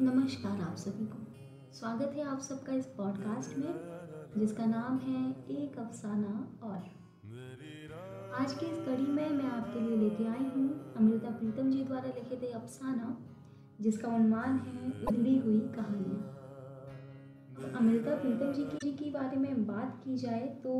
नमस्कार आप सभी को। स्वागत है आप सबका इस पॉडकास्ट में, जिसका नाम है एक अफसाना और। आज की इस कड़ी में मैं आपके लिए लेके आई हूँ अमृता प्रीतम जी द्वारा लिखे गए अफसाना, जिसका उन्मान है उधड़ी हुई कहानियाँ। अमृता प्रीतम जी की जी के बारे में बात की जाए तो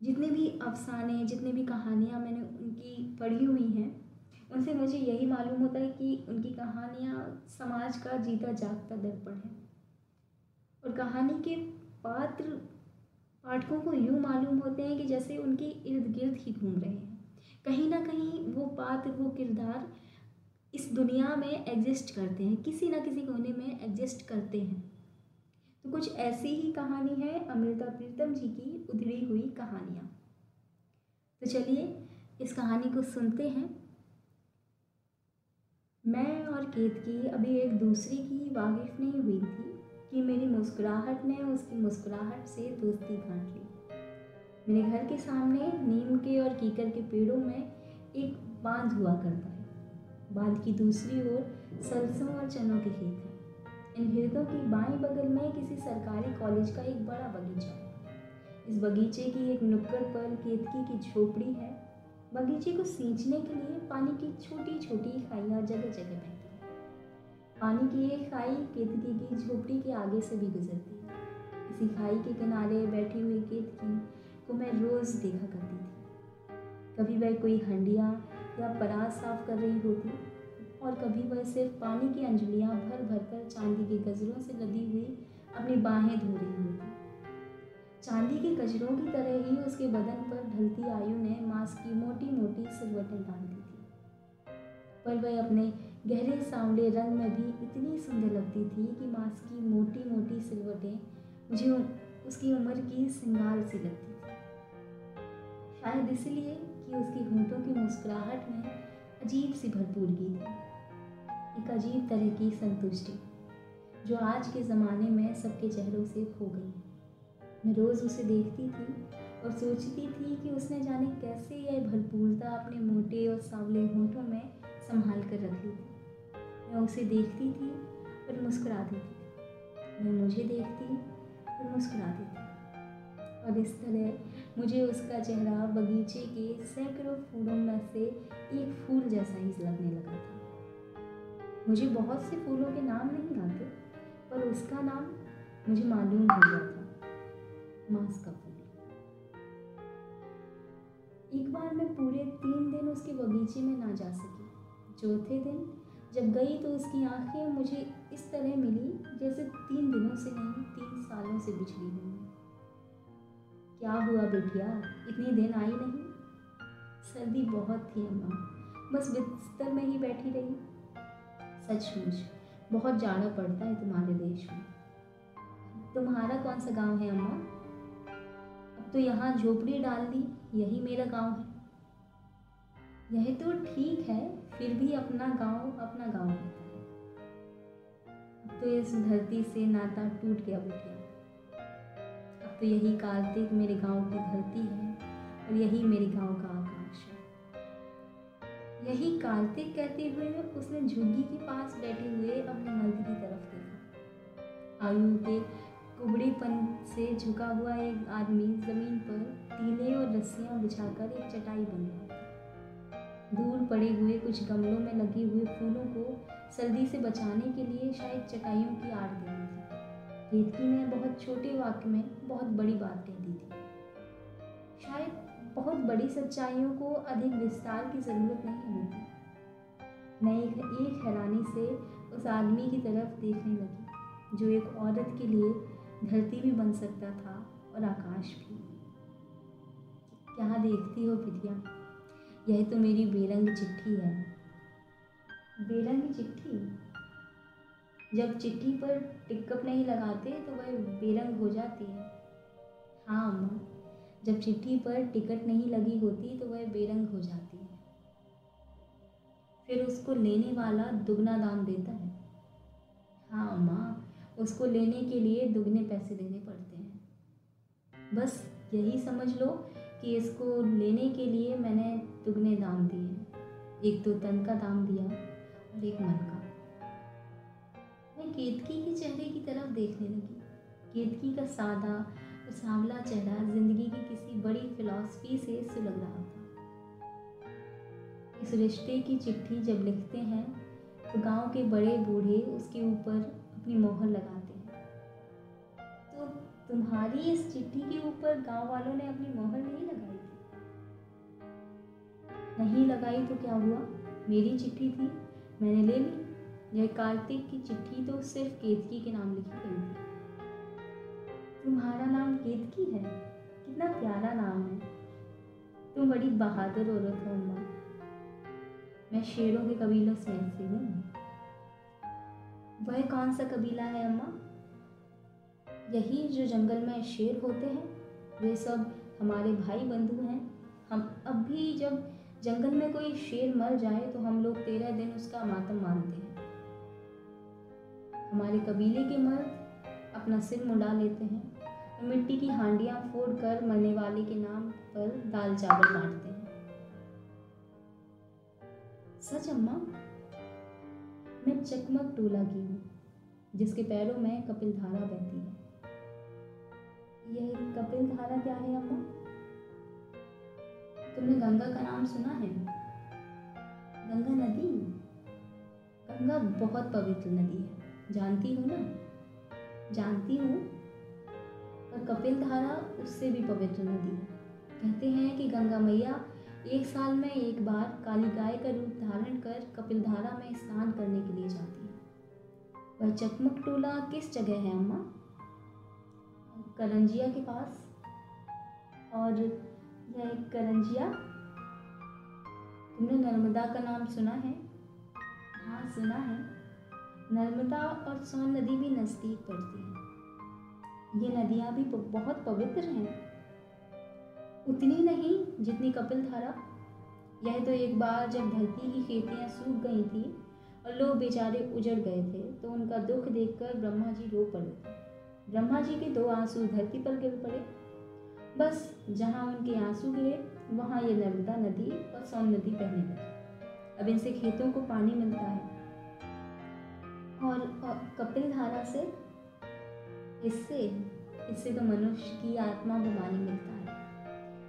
जितने भी अफसाने, जितने भी कहानियाँ मैंने उनकी पढ़ी हुई हैं उनसे मुझे यही मालूम होता है कि उनकी कहानियाँ समाज का जीता जागता दर्पण है। और कहानी के पात्र पाठकों को यूँ मालूम होते हैं कि जैसे उनके इर्द गिर्द ही घूम रहे हैं। कहीं ना कहीं वो पात्र, वो किरदार इस दुनिया में एग्जिस्ट करते हैं, किसी ना किसी कोने में एग्जिस्ट करते हैं। तो कुछ ऐसी ही कहानी है अमृता प्रीतम जी की उधड़ी हुई कहानियाँ। तो चलिए इस कहानी को सुनते हैं। मैं और केतकी अभी एक दूसरे की वाकिफ नहीं हुई थी कि मेरी मुस्कुराहट ने उसकी मुस्कुराहट से दोस्ती गांठ ली। मेरे घर के सामने नीम के और कीकर के पेड़ों में एक बाँध हुआ करता है। बाँध की दूसरी ओर सरसों और चनों के खेत हैं। इन खेतों की बाएँ बगल में किसी सरकारी कॉलेज का एक बड़ा बगीचा है। इस बगीचे की एक नुक्कड़ पर केतकी की झोपड़ी है। बगीचे को सींचने के लिए पानी की छोटी छोटी खाइयाँ जगह जगह हैं। पानी की एक खाई केतकी की झोपड़ी के आगे से भी गुजरती। है इसी खाई के किनारे बैठी हुई केतकी को मैं रोज़ देखा करती थी। कभी वह कोई हंडिया या परात साफ़ कर रही होती और कभी वह सिर्फ़ पानी की अंजलियाँ भर भर कर चांदी के गजरों से लदी हुई अपनी बाहें धो रही होती। चांदी के गजरों की तरह ही उसके बदन पर ढलती आयु ने मांस की मोटी मोटी सिलवटें डाल दी थी। पर वह अपने गहरे सांवले रंग में भी इतनी सुंदर लगती थी कि मांस की मोटी मोटी सिलवटें मुझे उसकी उम्र की सिंगाल सी लगती थी। शायद इसलिए कि उसकी होंठों की मुस्कुराहट में अजीब सी भरपूरगी थी एक अजीब तरह की संतुष्टि, जो आज के ज़माने में सबके चेहरों से खो गई मैं रोज़ उसे देखती थी और सोचती थी कि उसने जाने कैसे यह भरपूरता अपने मोटे और सांवले होठों में संभाल कर रख ली थी। मैं उसे देखती थी और मुस्कुराती थी। मैं मुझे देखती और मुस्कुराती थी। और इस तरह मुझे उसका चेहरा बगीचे के सैकड़ों फूलों में से एक फूल जैसा ही लगने लगा था। मुझे बहुत से फूलों के नाम नहीं आते पर उसका नाम मुझे मालूम हो गया था। मांस का फूल। एक बार मैं पूरे तीन दिन उसके बगीचे में ना जा सकी। चौथे दिन जब गई तो उसकी आँखें मुझे इस तरह मिली जैसे तीन दिनों से नहीं, तीन सालों से बिछड़ी हुई। क्या हुआ बेटिया? इतनी दिन आई नहीं? सर्दी बहुत थी अम्मा। बस बिस्तर में ही बैठी रही। सचमुच बहुत जाड़ा पड़ता है तुम्हारे देश में। तुम्हारा कौन सा गाँव है अम्मा? अब तो यहाँ झोपड़ी डाल दी, यही मेरा गाँव है। यह तो ठीक है, फिर भी अपना गाँव अपना गाँव अब तो इस धरती से नाता टूट गया बेटिया अब तो यही कार्तिक मेरे गाँव की धरती है और यही मेरे गाँव का आकाश है। यही कार्तिक कहते हुए उसने झुग्गी के पास बैठे हुए अपने मर्द की तरफ़ देखा। आयु के कुबड़ीपन से झुका हुआ एक आदमी ज़मीन पर टीले और रस्सियाँ बिछाकर एक चटाई बन रहा था। दूर पड़े हुए कुछ गमलों में लगे हुए फूलों को सर्दी से बचाने के लिए शायद चटाइयों की आड़ दे रही थी। केतकी ने बहुत छोटे वाक्य में बहुत बड़ी बात कह दी थी। शायद बहुत बड़ी सच्चाइयों को अधिक विस्तार की ज़रूरत नहीं होती। मैं एक, एक हैरानी से उस आदमी की तरफ़ देखने लगी जो एक औरत के लिए धरती भी बन सकता था और आकाश भी। क्या देखती हो पितिया? यह तो मेरी बेरंग चिट्ठी है। बेरंग चिट्ठी? जब चिट्ठी पर टिकअप नहीं लगाते तो वह बेरंग हो जाती है। हाँ अम्मा। जब चिट्ठी पर टिकट नहीं लगी होती तो वह बेरंग हो जाती है। फिर उसको लेने वाला दुगना दाम देता है। हाँ अम्मा। उसको लेने के लिए दुगने पैसे देने पड़ते हैं। बस यही समझ लो कि इसको लेने के लिए मैंने दुगने दाम दिए। एक तो तन का दाम दिया और एक मन का। मैं केतकी के चेहरे की तरफ़ देखने लगी। केतकी का सादा और सांवला चेहरा ज़िंदगी की किसी बड़ी फिलॉसफी से सुलग रहा था। इस रिश्ते की चिट्ठी जब लिखते हैं तो गाँव के बड़े बूढ़े उसके ऊपर अपनी मोहर लगाते हैं। तो तुम्हारी इस चिट्ठी के ऊपर गाँव वालों ने अपनी मोहर नहीं लगाई? नहीं लगाई तो क्या हुआ? मेरी चिट्ठी थी। मैंने ले ली। यह कार्तिक की चिट्ठी तो सिर्फ़ केतकी के नाम लिखी गई थी। तुम्हारा नाम केतकी है? कितना प्यारा नाम है। तुम बड़ी बहादुर औरत हो, अम्मा। मैं शेरों के कबीलों से ऐसी हूँ। वह कौन सा कबीला है, अम्मा? यही जो जंगल में शेर होते हैं, वे सब हमारे भाई बंधु हैं। हम अब भी जब जंगल में कोई शेर मर जाए तो हम लोग तेरह दिन उसका मातम मानते हैं। हमारे कबीले के मर्द अपना सिर मुड़ा लेते हैं और मिट्टी की हांडियाँ फोड़ कर मरने वाले के नाम पर दाल चावल बांटते हैं। सच अम्मा, मैं चकमक टोला की हूँ, जिसके पैरों में कपिल धारा बहती है। यह कपिल धारा क्या है अम्मा? तुमने गंगा का नाम सुना है? गंगा नदी? गंगा बहुत पवित्र नदी है। जानती हूँ ना? जानती हूँ, पर कपिल धारा उससे भी पवित्र नदी है। कहते हैं कि गंगा मैया एक साल में एक बार काली गाय का रूप धारण कर कपिल धारा में स्नान करने के लिए जाती है। वह चकमक टोला किस जगह है अम्मा? करंजिया के पास। और यह करंजिया। तुमने नर्मदा का नाम सुना है? हाँ सुना है। नर्मदा और सोन नदी भी नज़दीक पड़ती है। ये नदियाँ भी बहुत पवित्र हैं। उतनी नहीं जितनी कपिल धारा। यह तो एक बार जब धरती की खेतियाँ सूख गई थी और लोग बेचारे उजड़ गए थे तो उनका दुख देखकर ब्रह्मा जी रो पड़े। ब्रह्मा जी के दो आँसू धरती पर गिर पड़े। बस जहाँ उनके आँसू गिरे वहाँ ये नर्मदा नदी और सोन नदी बहने लगी। अब इनसे खेतों को पानी मिलता है। और, और कपिल धारा से इससे इससे तो मनुष्य की आत्मा को पानी मिलता है।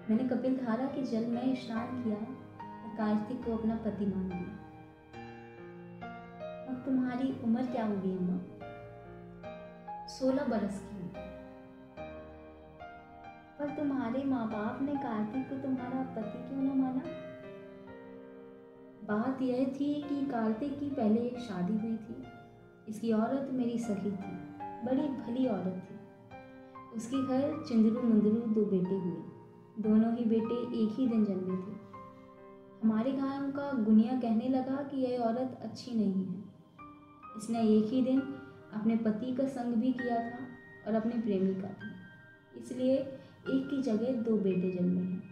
मैंने कपिल धारा के जल में स्नान किया और कार्तिक को अपना पति मान लिया। अब तुम्हारी उम्र क्या होगी अम्मा? सोलह बरस की पर तुम्हारे माँ बाप ने कार्तिक को तुम्हारा पति क्यों न माना? बात यह थी कि कार्तिक की पहले एक शादी हुई थी। इसकी औरत मेरी सखी थी, बड़ी भली औरत थी। उसके घर चिंदरू मुंदरू दो बेटे हुए। दोनों ही बेटे एक ही दिन जन्मे थे। हमारे गाँव का गुनिया कहने लगा कि यह औरत अच्छी नहीं है। इसने एक ही दिन अपने पति का संग भी किया था और अपने प्रेमी का भी। इसलिए एक की जगह दो बेटे जन्मे हैं।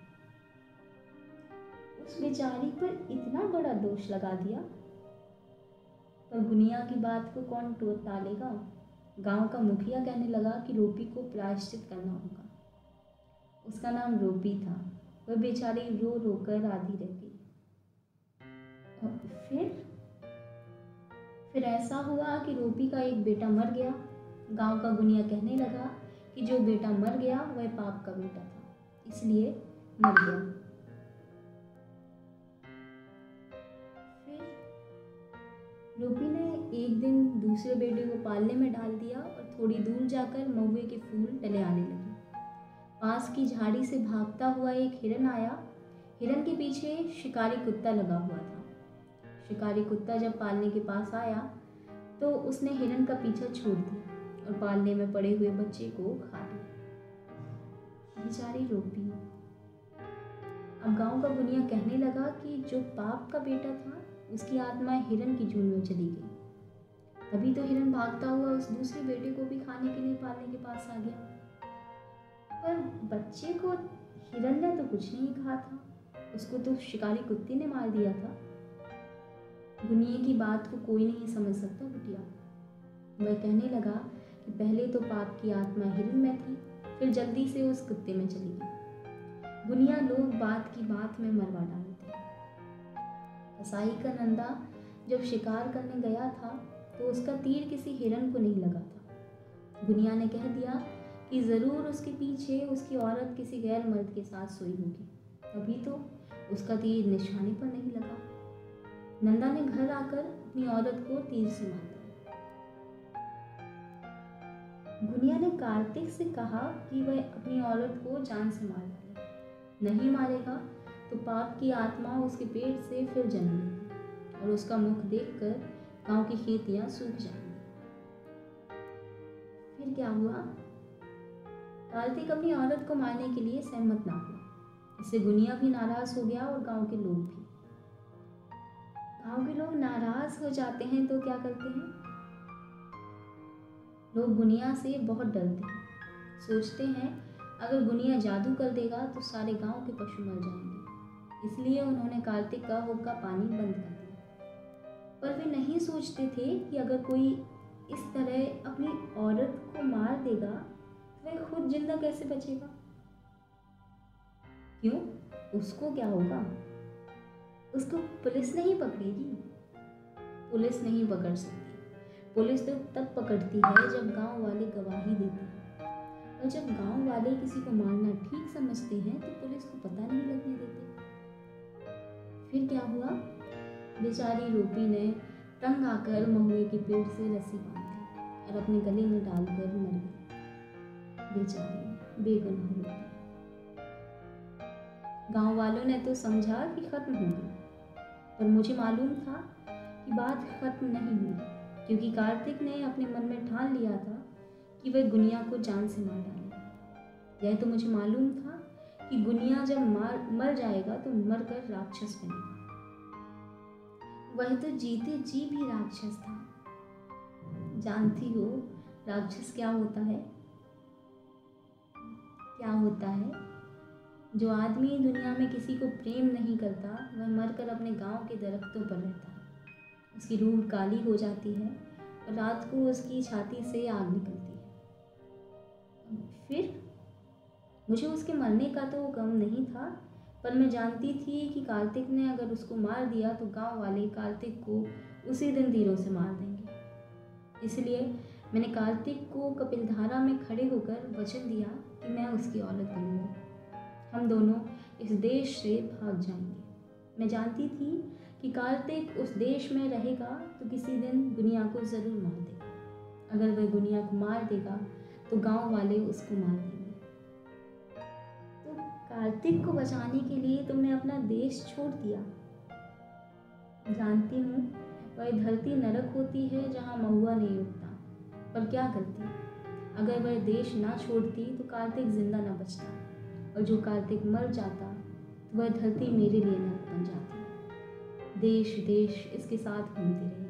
उस बेचारी पर इतना बड़ा दोष लगा दिया। पर गुनिया की बात को कौन टालेगा गाँव का मुखिया कहने लगा कि रोपी को प्रायश्चित करना होगा। उसका नाम रोपी था। वह बेचारी रो रो कर आधी रह गई फिर? फिर ऐसा हुआ कि रोपी का एक बेटा मर गया। गाँव का गुनिया कहने लगा कि जो बेटा मर गया, वह पाप का बेटा था। इसलिए मर गया। फिर रोपी ने एक दिन दूसरे बेटे को पालने में डाल दिया और थोड़ी दूर जाकर महुए के फूल डले आने लगे। पास की झाड़ी से भागता हुआ एक हिरन आया। हिरन के पीछे शिकारी कुत्ता लगा हुआ था। शिकारी कुत्ता जब पालने के पास आया तो उसने हिरन का पीछा छोड़ दिया। और पालने में पड़े हुए बच्चे को खा लिया बेचारी रोपी अब गाँव का बुनिया कहने लगा कि जो पाप का बेटा था, उसकी आत्मा हिरन की झुंड में चली गई। तभी तो हिरन भागता हुआ उस दूसरे बेटे को भी खाने के लिए पालने के पास आ गया। पर बच्चे को हिरन ने तो कुछ नहीं कहा था। उसको तो शिकारी कुत्ते ने मार दिया था। दुनिया की बात को कोई नहीं समझ सकता बिटिया वह कहने लगा पहले तो पाप की आत्मा हिरन में थी, फिर जल्दी से उस कुत्ते में चली गई। दुनिया लोग बात की बात में मरवा डालते कसाई का नंदा जब शिकार करने गया था तो उसका तीर किसी हिरन को नहीं लगा था। गुनिया ने कह दिया कि ज़रूर उसके पीछे उसकी औरत किसी गैर मर्द के साथ सोई होगी। तभी तो उसका तीर निशाने पर नहीं लगा। नंदा ने घर आकर अपनी औरत को तीर से गुनिया ने कार्तिक से कहा कि वह अपनी औरत को जान से मार डाले। नहीं मारेगा तो पाप की आत्मा उसके पेट से फिर जन्मेगी और उसका मुख देखकर गाँव की खेतियाँ सूख जाएँगी। फिर क्या हुआ? कार्तिक अपनी औरत को मारने के लिए सहमत ना हुआ। इससे गुनिया भी नाराज़ हो गया और गाँव के लोग भी। गाँव के लोग नाराज़ हो जाते हैं तो क्या करते हैं? लोग गुनिया से बहुत डरते हैं। सोचते हैं, अगर गुनिया जादू कर देगा तो सारे गाँव के पशु मर जाएँगे। इसलिए उन्होंने कार्तिक का हुक्का पानी बंद कर दिया। पर वे नहीं सोचते थे कि अगर कोई इस तरह अपनी औरत को मार देगा तो वह खुद ज़िंदा कैसे बचेगा? क्यों? उसको क्या होगा? उसको पुलिस नहीं पकड़ेगी। पुलिस नहीं पकड़ सकती। पुलिस तो तब पकड़ती है जब गाँव वाले गवाही देते हैं। और जब गाँव वाले किसी को मारना ठीक समझते हैं तो पुलिस को पता नहीं लगने देते। फिर क्या हुआ? बेचारी रूपी ने तंग आकर महुए के पेड़ से रस्सी बाँध और अपने गले में डालकर मर गई। बेचारी बेगुनाह रूपी गाँव वालों ने तो समझा कि खत्म हो गई, पर मुझे मालूम था कि बात खत्म नहीं हुई। क्योंकि कार्तिक ने अपने मन में ठान लिया था कि वह गुनिया को जान से मार डाले। यह तो मुझे मालूम था कि गुनिया जब मार, मर जाएगा तो मर कर राक्षस बनेगा। वह तो जीते जी भी राक्षस था। जानती हो राक्षस क्या होता है? क्या होता है? जो आदमी दुनिया में किसी को प्रेम नहीं करता, वह मरकर अपने गाँव के दरख्तों पर रहता है। उसकी रूह काली हो जाती है और रात को उसकी छाती से आग निकलती है। फिर मुझे उसके मरने का तो गम नहीं था, पर मैं जानती थी कि कार्तिक ने अगर उसको मार दिया तो गाँव वाले कार्तिक को उसी दिन तीरों से मार देंगे। इसलिए मैंने कार्तिक को कपिलधारा में खड़े होकर वचन दिया कि मैं उसकी औरत बनूँगी। हम दोनों इस देश से भाग जाएँगे। मैं जानती थी कि कार्तिक उस देश में रहेगा तो किसी दिन दुनिया को ज़रूर मार देगा। अगर वह दुनिया को मार देगा तो गाँव वाले उसको मार देंगे। तो कार्तिक को बचाने के लिए तुमने अपना देश छोड़ दिया। जानती हूँ, वह धरती नरक होती है जहाँ महुआ नहीं उगता। पर क्या करती? अगर वह देश ना छोड़ती तो कार्तिक ज़िंदा ना बचता। और जो कार्तिक मर जाता तो वह धरती मेरे लिए जाती देश देश, इसके साथ घूमते रहे।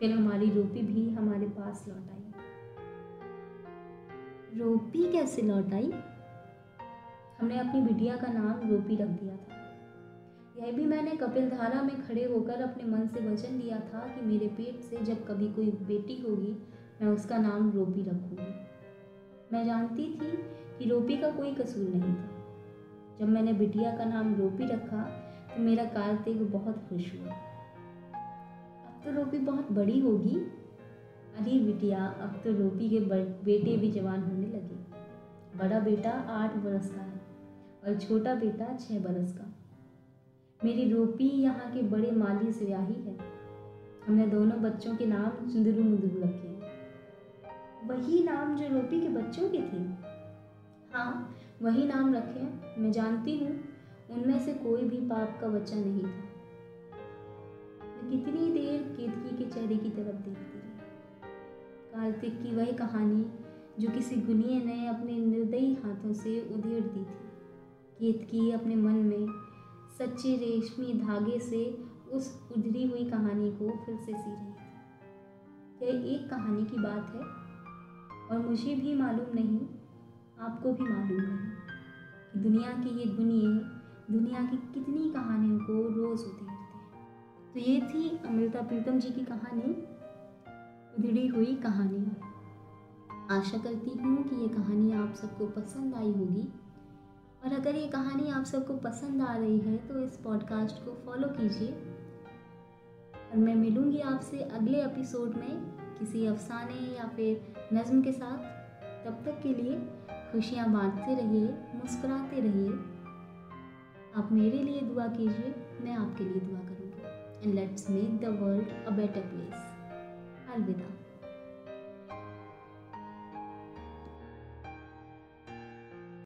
फिर हमारी रोपी भी हमारे पास लौट आई। रोपी कैसे लौट आई? हमने अपनी बिटिया का नाम रोपी रख दिया था। यह भी मैंने कपिल धारा में खड़े होकर अपने मन से वचन लिया था कि मेरे पेट से जब कभी कोई बेटी होगी, मैं उसका नाम रोपी रखूँगी। मैं जानती थी कि रोपी का कोई कसूर नहीं था। जब मैंने बिटिया का नाम रोपी रखा तो मेरा कार्तिक बहुत खुश हुआ। अब तो रोपी बहुत बड़ी होगी। अरे बिटिया, अब तो रोपी के बेटे भी जवान होने लगे। बड़ा बेटा आठ बरस का है और छोटा बेटा छः बरस का। मेरी रोपी यहाँ के बड़े माली से ब्याही है। हमने दोनों बच्चों के नाम चुंदरू मुंदरू रखे हैं। वही नाम जो रोपी के बच्चों के थे। हाँ वही नाम रखे हैं। मैं जानती हूँ। उनमें से कोई भी पाप का बच्चा नहीं था। मैं कितनी देर केतकी के चेहरे की तरफ़ देखती रही। कार्तिक की वही कहानी जो किसी गुनिये ने अपने निर्दयी हाथों से उधेड़ दी थी। केतकी अपने मन में सच्चे रेशमी धागे से उस उधरी हुई कहानी को फिर से सी रही थी। यह एक कहानी की बात है? और मुझे भी मालूम नहीं, आपको भी मालूम नहीं दुनिया के ये दुनिया दुनिया की कितनी कहानियों को रोज़ रहती है। तो ये थी अमृता प्रीतम जी की कहानी उधड़ी हुई कहानी। आशा करती हूँ कि ये कहानी आप सबको पसंद आई होगी। और अगर ये कहानी आप सबको पसंद आ रही है तो इस पॉडकास्ट को फॉलो कीजिए। और मैं मिलूँगी आपसे अगले एपिसोड में किसी अफसाने या फिर नज़म के साथ। तब तक के लिए खुशियाँ बांटते रहिए, मुस्कुराते रहिए। आप मेरे लिए दुआ कीजिए, मैं आपके लिए दुआ करूँगी। And let's make the world a better place अलविदा।